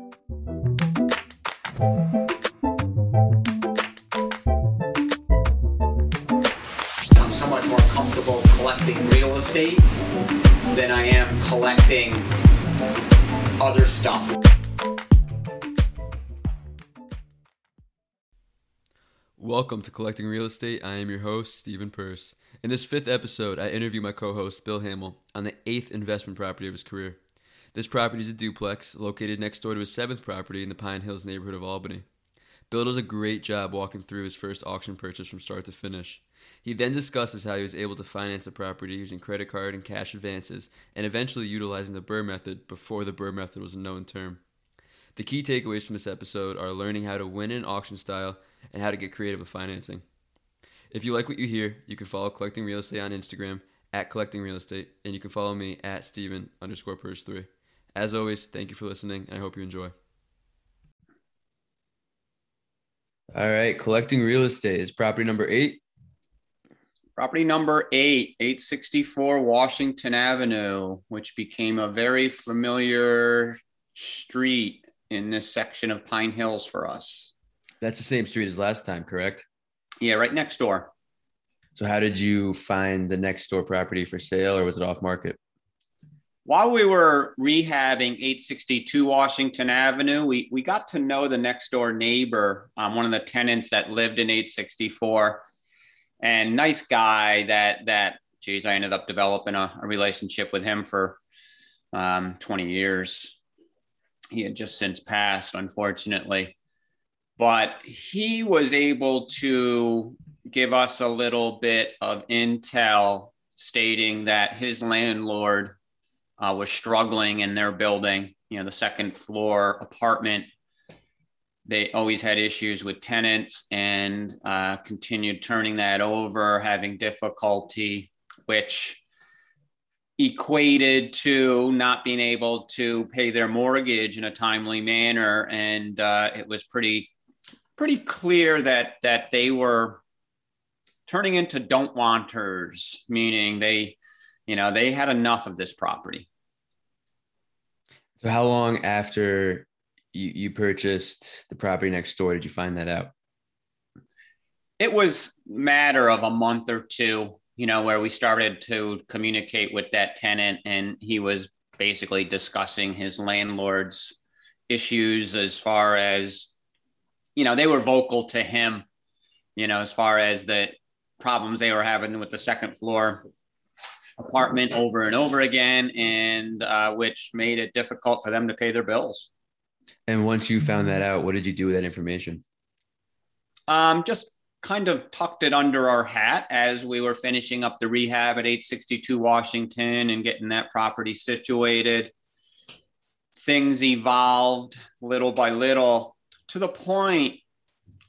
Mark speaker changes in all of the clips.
Speaker 1: I'm somewhat more comfortable collecting real estate than I am collecting other stuff.
Speaker 2: Welcome to Collecting Real Estate. I am your host, Stephen Purse. In this fifth episode, I interview my co host, Bill Hamill, on the eighth investment property of his career. This property is a duplex located next door to his seventh property in the Pine Hills neighborhood of Albany. Bill does a great job walking through his first auction purchase from start to finish. He then discusses how he was able to finance the property using credit card and cash advances, and eventually utilizing the BRRRR method before the BRRRR method was a known term. The key takeaways from this episode are learning how to win in auction style and how to get creative with financing. If you like what you hear, you can follow Collecting Real Estate on Instagram at Collecting Real Estate, and you can follow me at Steven underscore Purse 3. As always, thank you for listening, and I hope you enjoy. All right, Collecting Real Estate is property number eight.
Speaker 1: Property number eight, 864 Washington Avenue, which became a very familiar street in this section of Pine Hills for us.
Speaker 2: That's the same street as last time, correct?
Speaker 1: Yeah, right next door.
Speaker 2: So, how did you find the next door property for sale, or was it off market?
Speaker 1: While we were rehabbing 862 Washington Avenue, we, we got to know the next door neighbor, um, one of the tenants that lived in 864, and nice guy that that geez, I ended up developing a, a relationship with him for um, 20 years. He had just since passed, unfortunately but he was able to give us a little bit of intel stating that his landlord uh, was struggling in their building you know the second floor apartment they always had issues with tenants and uh, continued turning that over having difficulty which equated to not being able to pay their mortgage in a timely manner and uh, it was pretty pretty clear that that they were turning into don't wanters, meaning they, you know, they had enough of this property.
Speaker 2: So how long after you, you purchased the property next door did you find that out?
Speaker 1: It was matter of a month or two, you know, where we started to communicate with that tenant and he was basically discussing his landlord's issues as far as you know, they were vocal to him, you know, as far as the problems they were having with the second floor apartment over and over again, and uh, which made it difficult for them to pay their bills.
Speaker 2: And once you found that out, what did you do with that information?
Speaker 1: Um, just kind of tucked it under our hat as we were finishing up the rehab at 862 Washington and getting that property situated. Things evolved little by little to the point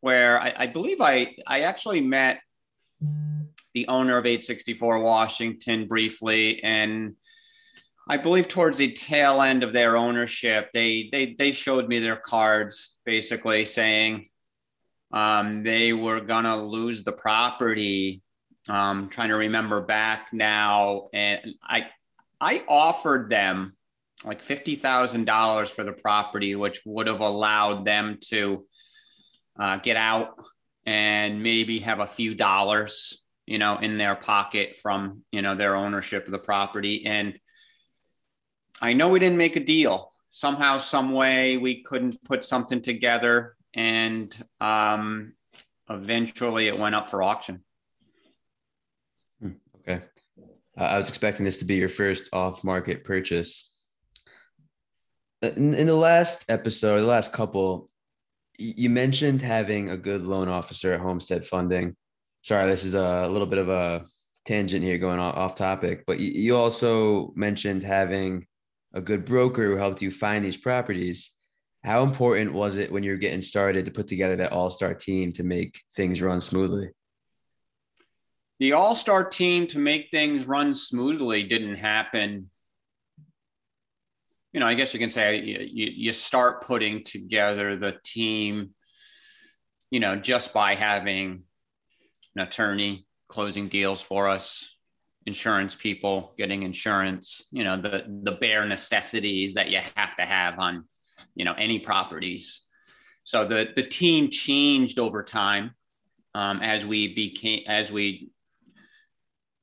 Speaker 1: where I, I believe I, I actually met the owner of 864 Washington briefly. And I believe towards the tail end of their ownership, they, they, they showed me their cards basically saying um, they were going to lose the property. Um, trying to remember back now. And I, I offered them like $50,000 for the property, which would have allowed them to uh, get out and maybe have a few dollars, you know, in their pocket from, you know, their ownership of the property. And I know we didn't make a deal. Somehow, some way, we couldn't put something together, and um, eventually, it went up for auction.
Speaker 2: Hmm, okay, uh, I was expecting this to be your first off-market purchase in, in the last episode, the last couple, you mentioned having a good loan officer at Homestead Funding. Sorry, this is a little bit of a tangent here going off topic, but you also mentioned having a good broker who helped you find these properties. How important was it when you were getting started to put together that all star team to make things run smoothly?
Speaker 1: The all star team to make things run smoothly didn't happen you know, I guess you can say you, you start putting together the team, you know, just by having an attorney closing deals for us, insurance people getting insurance, you know, the the bare necessities that you have to have on you know any properties. So the the team changed over time um, as we became as we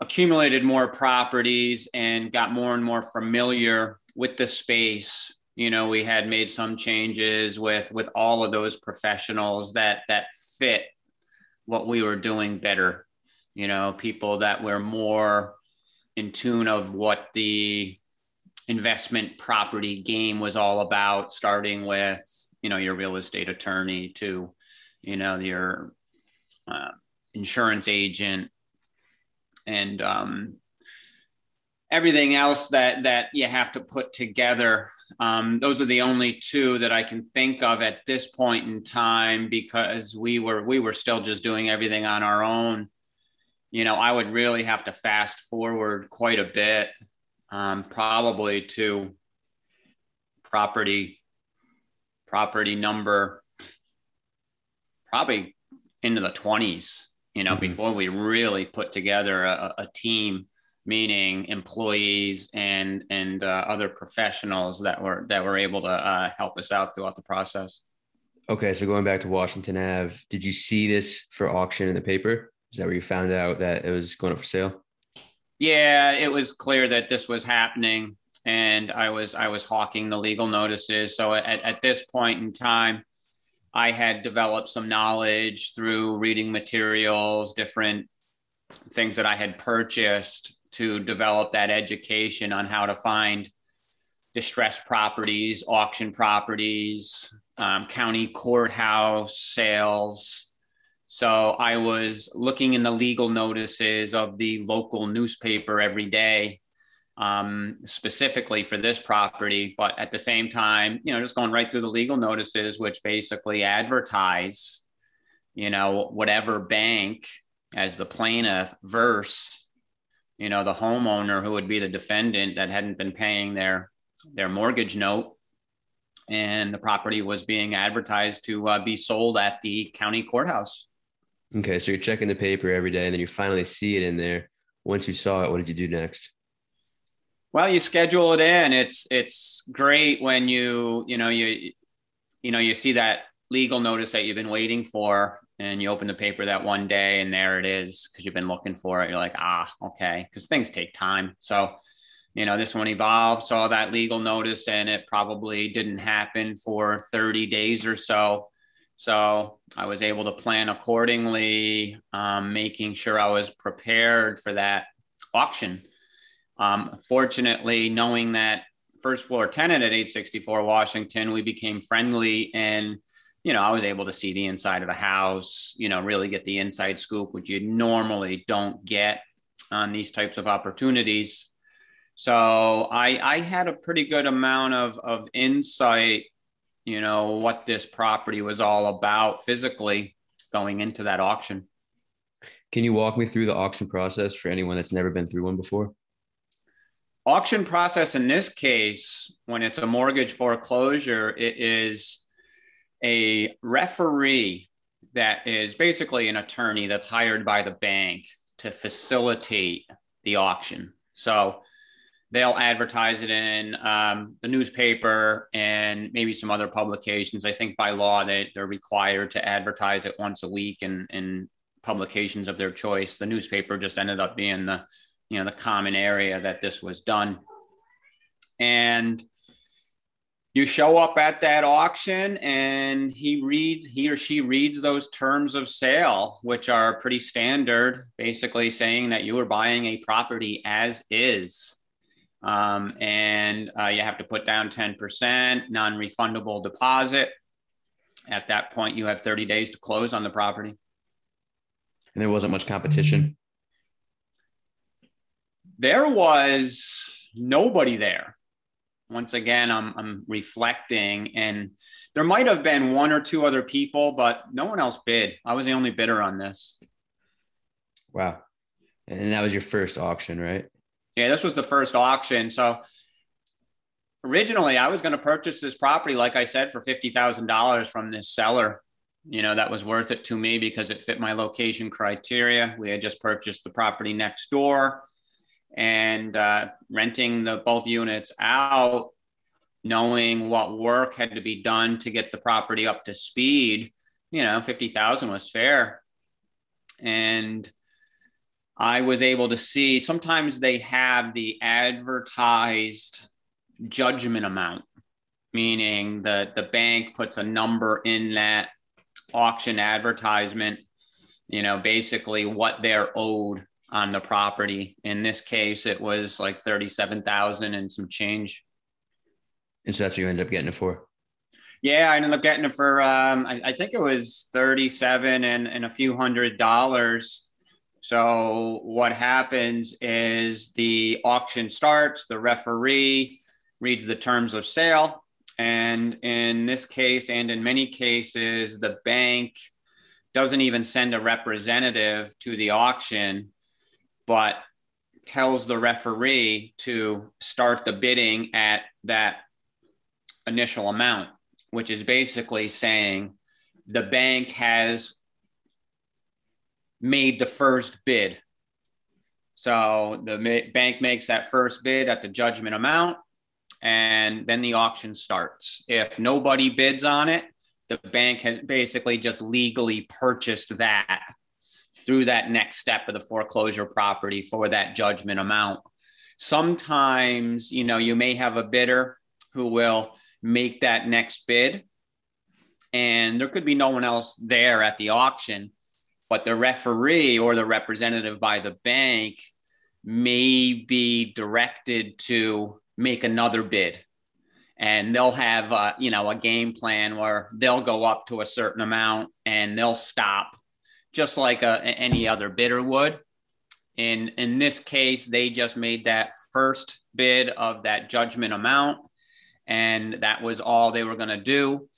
Speaker 1: accumulated more properties and got more and more familiar with the space you know we had made some changes with with all of those professionals that that fit what we were doing better you know people that were more in tune of what the investment property game was all about starting with you know your real estate attorney to you know your uh, insurance agent. And um, everything else that that you have to put together um, those are the only two that i can think of at this point in time because we were we were still just doing everything on our own you know i would really have to fast forward quite a bit um, probably to property property number probably into the 20s you know mm-hmm. before we really put together a, a team meaning employees and and uh, other professionals that were that were able to uh, help us out throughout the process.
Speaker 2: Okay, so going back to Washington Ave, did you see this for auction in the paper? Is that where you found out that it was going up for sale?
Speaker 1: Yeah, it was clear that this was happening, and I was I was hawking the legal notices. So at, at this point in time, I had developed some knowledge through reading materials, different things that I had purchased to develop that education on how to find distressed properties, auction properties, um, county courthouse sales. So I was looking in the legal notices of the local newspaper every day, um, specifically for this property. But at the same time, you know, just going right through the legal notices, which basically advertise, you know, whatever bank as the plaintiff verse you know the homeowner who would be the defendant that hadn't been paying their their mortgage note. And the property was being advertised to uh, be sold at the county courthouse.
Speaker 2: Okay so you're checking the paper every day and then you finally see it in there. Once you saw it what did you do next?
Speaker 1: Well you schedule it in. It's it's great when you you know you you know you see that legal notice that you've been waiting for and you open the paper that one day and there it is because you've been looking for it. You're like, ah, okay, because things take time. So, you know, this one evolved, saw that legal notice, and it probably didn't happen for 30 days or so. So I was able to plan accordingly, um, making sure I was prepared for that auction. Um, fortunately, knowing that first floor tenant at 864 Washington, we became friendly and you know, I was able to see the inside of the house, you know, really get the inside scoop, which you normally don't get on these types of opportunities. So I, I had a pretty good amount of, of insight, you know, what this property was all about physically going into that auction.
Speaker 2: Can you walk me through the auction process for anyone that's never been through one before?
Speaker 1: Auction process in this case, when it's a mortgage foreclosure, it is a referee that is basically an attorney that's hired by the bank to facilitate the auction. So they'll advertise it in um, the newspaper and maybe some other publications. I think by law they, they're required to advertise it once a week in, in publications of their choice. The newspaper just ended up being the you know the common area that this was done. And you show up at that auction and he reads he or she reads those terms of sale which are pretty standard basically saying that you are buying a property as is. Um, and uh, you have to put down 10% non-refundable deposit. At that point you have 30 days to close on the property.
Speaker 2: And there wasn't much competition?
Speaker 1: There was nobody there once again I'm, I'm reflecting and there might have been one or two other people but no one else bid. I was the only bidder on this.
Speaker 2: Wow. And that was your first auction right?
Speaker 1: Yeah this was the first auction. So originally i was going to purchase this property like i said for $50000 from this seller. You know that was worth it to me because it fit my location criteria. We had just purchased the property next door and uh, renting the both units out knowing what work had to be done to get the property up to speed, you know, 50,000 was fair. And I was able to see sometimes they have the advertised judgment amount, meaning that the bank puts a number in that auction advertisement, you know, basically what they're owed on the property. In this case, it was like 37,000 and some change.
Speaker 2: And so that's what you end up getting it for?
Speaker 1: Yeah, I ended up getting it for, um, I, I think it was 37 and, and a few hundred dollars. So what happens is the auction starts, the referee reads the terms of sale. And in this case, and in many cases, the bank doesn't even send a representative to the auction but tells the referee to start the bidding at that initial amount, which is basically saying the bank has made the first bid. So the bank makes that first bid at the judgment amount, and then the auction starts. If nobody bids on it, the bank has basically just legally purchased that through that next step of the foreclosure property for that judgment amount. Sometimes, you know, you may have a bidder who will make that next bid and there could be no one else there at the auction, but the referee or the representative by the bank may be directed to make another bid and they'll have you know a game plan where they'll go up to a certain amount and they'll stop just like uh, a, any other bidder would. In in this case, they just made that first bid of that judgment amount, and that was all they were going to do.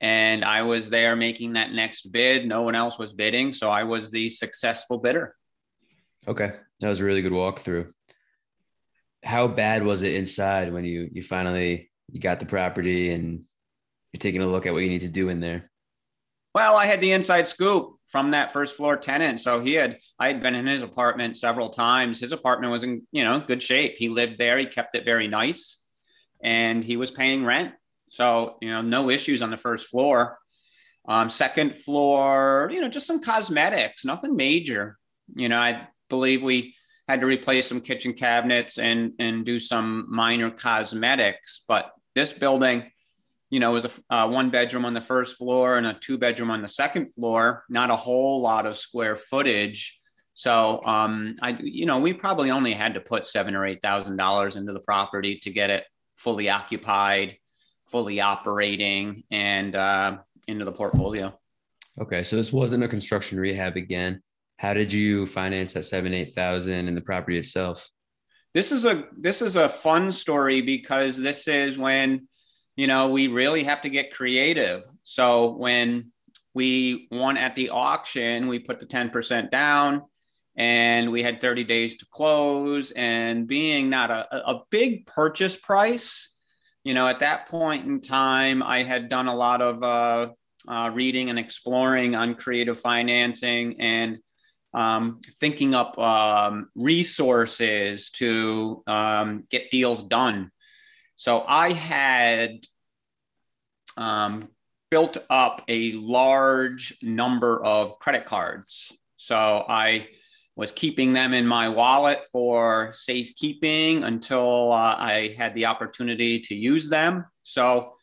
Speaker 1: And I was there making that next bid. No one else was bidding, so I was the successful bidder.
Speaker 2: Okay, that was a really good walkthrough. How bad was it inside when you you finally you got the property and you're taking a look at what you need to do in there?
Speaker 1: Well, I had the inside scoop from that first floor tenant. So he had, I had been in his apartment several times. His apartment was in, you know, good shape. He lived there. He kept it very nice and he was paying rent. So, you know, no issues on the first floor. Um, second floor, you know, just some cosmetics, nothing major. You know, I believe we had to replace some kitchen cabinets and and do some minor cosmetics. But this building, you know, it was a uh, one bedroom on the first floor and a two bedroom on the second floor, not a whole lot of square footage. So, um, I, you know, we probably only had to put seven or eight thousand dollars into the property to get it fully occupied, fully operating, and uh, into the portfolio.
Speaker 2: Okay, so this wasn't a construction rehab again. How did you finance that seven eight thousand in the property itself?
Speaker 1: This is a this is a fun story because this is when you know, we really have to get creative. So when we won at the auction, we put the 10% down and we had 30 days to close. And being not a, a big purchase price, you know, at that point in time, I had done a lot of uh, uh, reading and exploring on creative financing and um, thinking up um, resources to um, get deals done. So I had um, built up a large number of credit cards. So I was keeping them in my wallet for safekeeping until uh, I had the opportunity to use them. So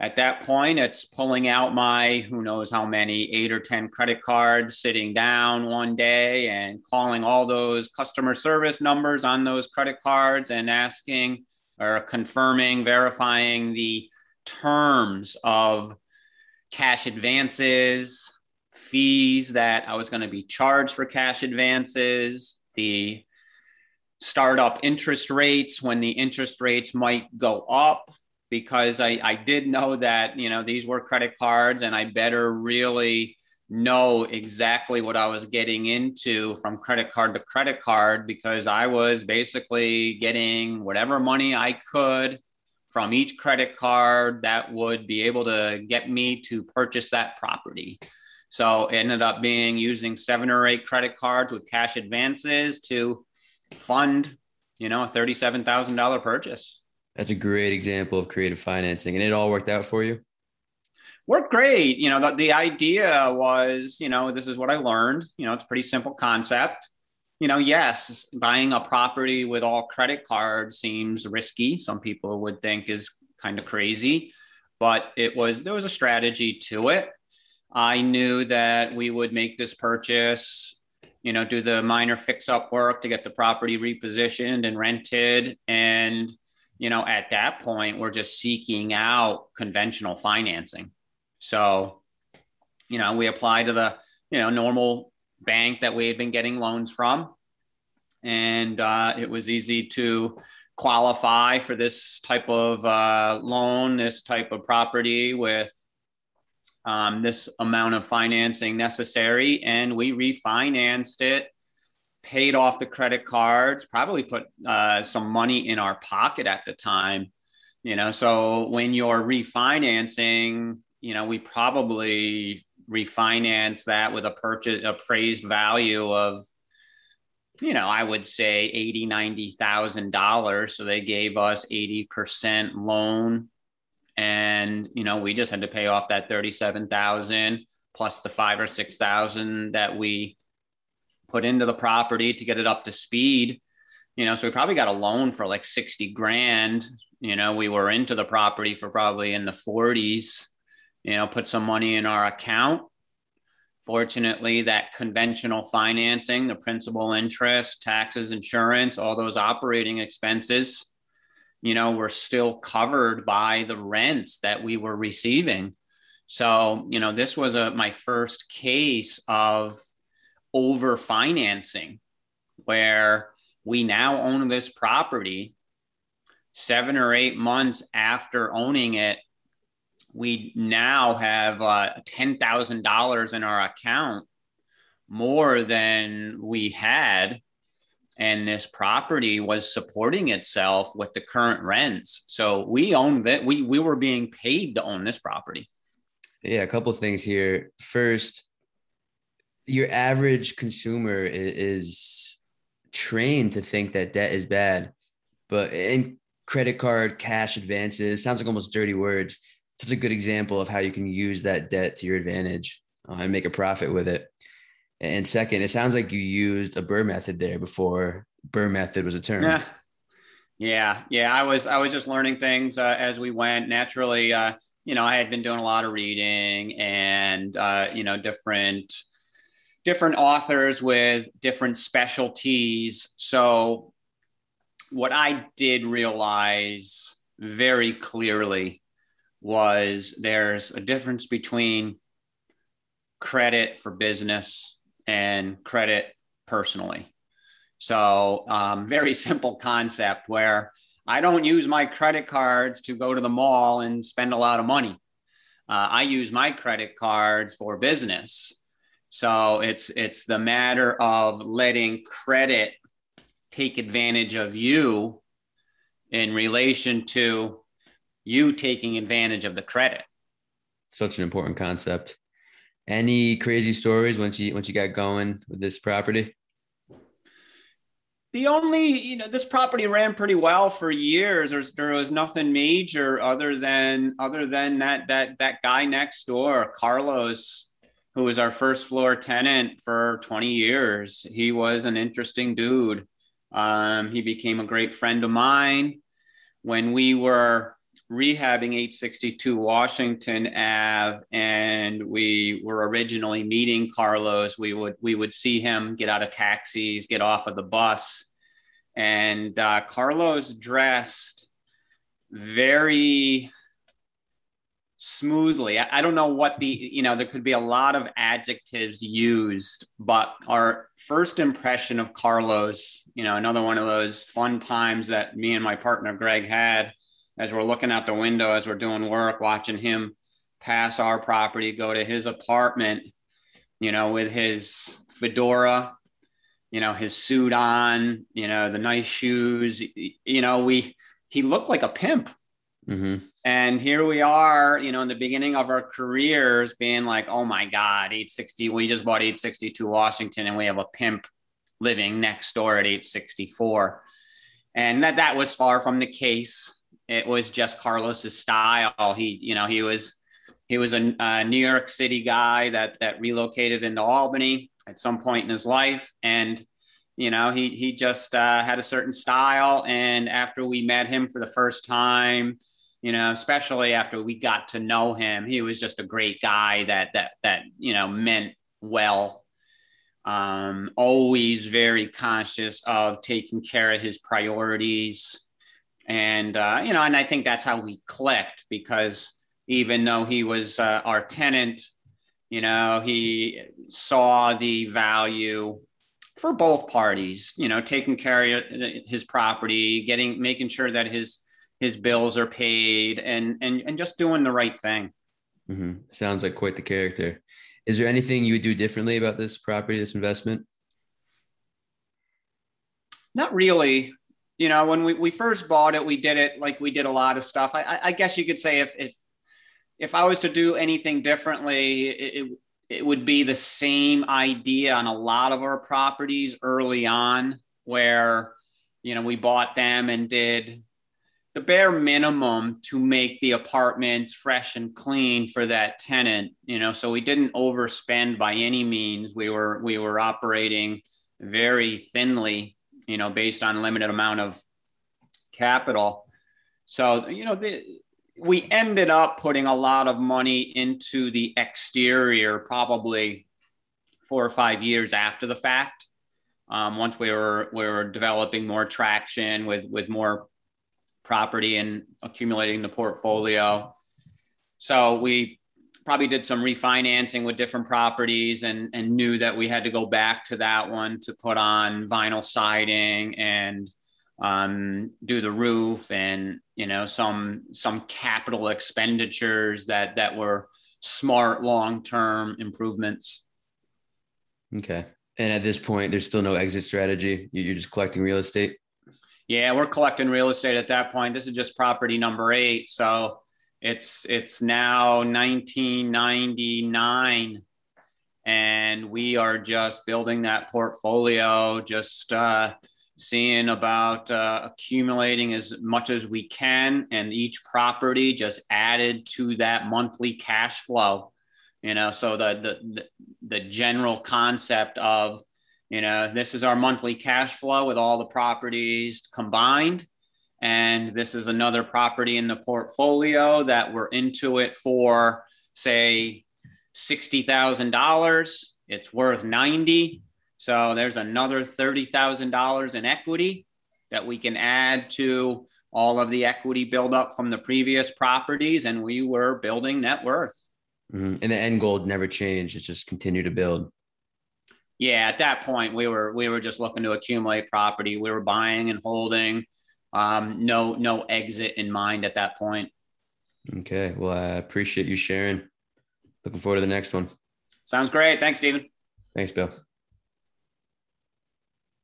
Speaker 1: at that point, it's pulling out my who knows how many eight or 10 credit cards, sitting down one day and calling all those customer service numbers on those credit cards and asking or confirming, verifying the terms of cash advances, fees that I was going to be charged for cash advances, the startup interest rates when the interest rates might go up because I, I did know that you know these were credit cards and I better really know exactly what I was getting into from credit card to credit card because I was basically getting whatever money I could from each credit card that would be able to get me to purchase that property. So it ended up being using seven or eight credit cards with cash advances to fund, you know, a $37,000 purchase.
Speaker 2: That's a great example of creative financing, and it all worked out for you.
Speaker 1: Worked great. You know, the, the idea was, you know, this is what I learned. You know, it's a pretty simple concept. You know, yes, buying a property with all credit cards seems risky. Some people would think is kind of crazy, but it was there was a strategy to it. I knew that we would make this purchase you know, do the minor fix up work to get the property repositioned and rented. And, you know, at that point, we're just seeking out conventional financing. So, you know, we applied to the, you know, normal bank that we had been getting loans from. And uh, it was easy to qualify for this type of uh, loan, this type of property with um, this amount of financing necessary, and we refinanced it, paid off the credit cards, probably put uh, some money in our pocket at the time. You know, so when you're refinancing, you know, we probably refinance that with a purchase appraised value of you know, I would say eighty, ninety thousand dollars. So they gave us eighty percent loan. And you know we just had to pay off that 37000 plus the five or six thousand that we put into the property to get it up to speed. You know so we probably got a loan for like 60 grand. You know we were into the property for probably in the 40s you know put some money in our account fortunately that conventional financing the principal interest taxes insurance all those operating expenses you know, were still covered by the rents that we were receiving. So, you know, this was a my first case of over financing where we now own this property seven or eight months after owning it we now have uh, $10,000 in our account more than we had and this property was supporting itself with the current rents. So we owned that. We we were being paid to own this property.
Speaker 2: Yeah, a couple things here. First, your average consumer is trained to think that debt is bad, but in credit card cash advances sounds like almost dirty words. Such a good example of how you can use that debt to your advantage uh, and make a profit with it. And second, it sounds like you used a BRRRR method there before BRRRR method was a term.
Speaker 1: Yeah. Yeah, yeah. I was I was just learning things uh, as we went. Naturally, uh, you know, I had been doing a lot of reading and uh, you know different different authors with different specialties. So, what I did realize very clearly was there's a difference between credit for business and credit personally. So, um, very simple concept where I don't use my credit cards to go to the mall and spend a lot of money. Uh, I use my credit cards for business. So it's it's the matter of letting credit take advantage of you in relation to you taking advantage of the credit.
Speaker 2: Such an important concept. Any crazy stories once you once you got going with this property?
Speaker 1: The only, you know, this property ran pretty well for years. There's, there was nothing major other than other than that that that guy next door, Carlos, who was our first floor tenant for 20 years. He was an interesting dude. Um, he became a great friend of mine. When we were rehabbing 862 Washington Ave, and we were originally meeting Carlos. We would we would see him get out of taxis, get off of the bus, and uh, Carlos dressed very smoothly. I, I don't know what the you know there could be a lot of adjectives used, but our first impression of Carlos, you know, another one of those fun times that me and my partner Greg had as we're looking out the window as we're doing work, watching him pass our property, go to his apartment, you know, with his fedora, you know, his suit on, you know, the nice shoes, you know, we, he looked like a pimp. Mm-hmm. And here we are, you know, in the beginning of our careers being like, oh my God, 860, we just bought 862 Washington and we have a pimp living next door at 864. And that, that was far from the case it was just Carlos's style. He, you know, he was he was a, a, New York City guy that that relocated into Albany at some point in his life, and you know he he just uh, had a certain style. And after we met him for the first time, you know, especially after we got to know him, he was just a great guy that that that you know meant well. Um, always very conscious of taking care of his priorities and uh, you know, and I think that's how we clicked because even though he was uh, our tenant, you know, he saw the value for both parties. You know, taking care of his property, getting, making sure that his his bills are paid, and and and just doing the right thing.
Speaker 2: Mm-hmm. Sounds like quite the character. Is there anything you would do differently about this property, this investment?
Speaker 1: Not really you know, when we, we first bought it, we did it like we did a lot of stuff. I, I guess you could say if, if, if I was to do anything differently, it, it, it would be the same idea on a lot of our properties early on where, you know, we bought them and did the bare minimum to make the apartments fresh and clean for that tenant you know so we didn't overspend by any means we were we were operating very thinly you know, based on limited amount of capital. So, you know, the, we ended up putting a lot of money into the exterior probably four or five years after the fact. Um, once we were we were developing more traction with with more property and accumulating the portfolio. So we probably did some refinancing with different properties and, and knew that we had to go back to that one to put on vinyl siding and um, do the roof and you know some some capital expenditures that that were smart long-term improvements.
Speaker 2: Okay. And at this point there's still no exit strategy? You're just collecting real estate?
Speaker 1: Yeah we're collecting real estate at that point. This is just property number eight so it's it's now 1999 and we are just building that portfolio just uh, seeing about uh, accumulating as much as we can and each property just added to that monthly cash flow you know? So the the the general concept of you know this is our monthly cash flow with all the properties combined and this is another property in the portfolio that we're into it for, say, $60,000. It's worth 90. So there's another $30,000 in equity that we can add to all of the equity buildup from the previous properties. And we were building net worth.
Speaker 2: Mm-hmm. And the end goal never changed. It's just continue to build.
Speaker 1: Yeah, at that point we were we were just looking to accumulate property. We were buying and holding um, no no exit in mind at that point.
Speaker 2: Okay. Well, I appreciate you sharing. Looking forward to the next one.
Speaker 1: Sounds great. Thanks, Stephen.
Speaker 2: Thanks, Bill.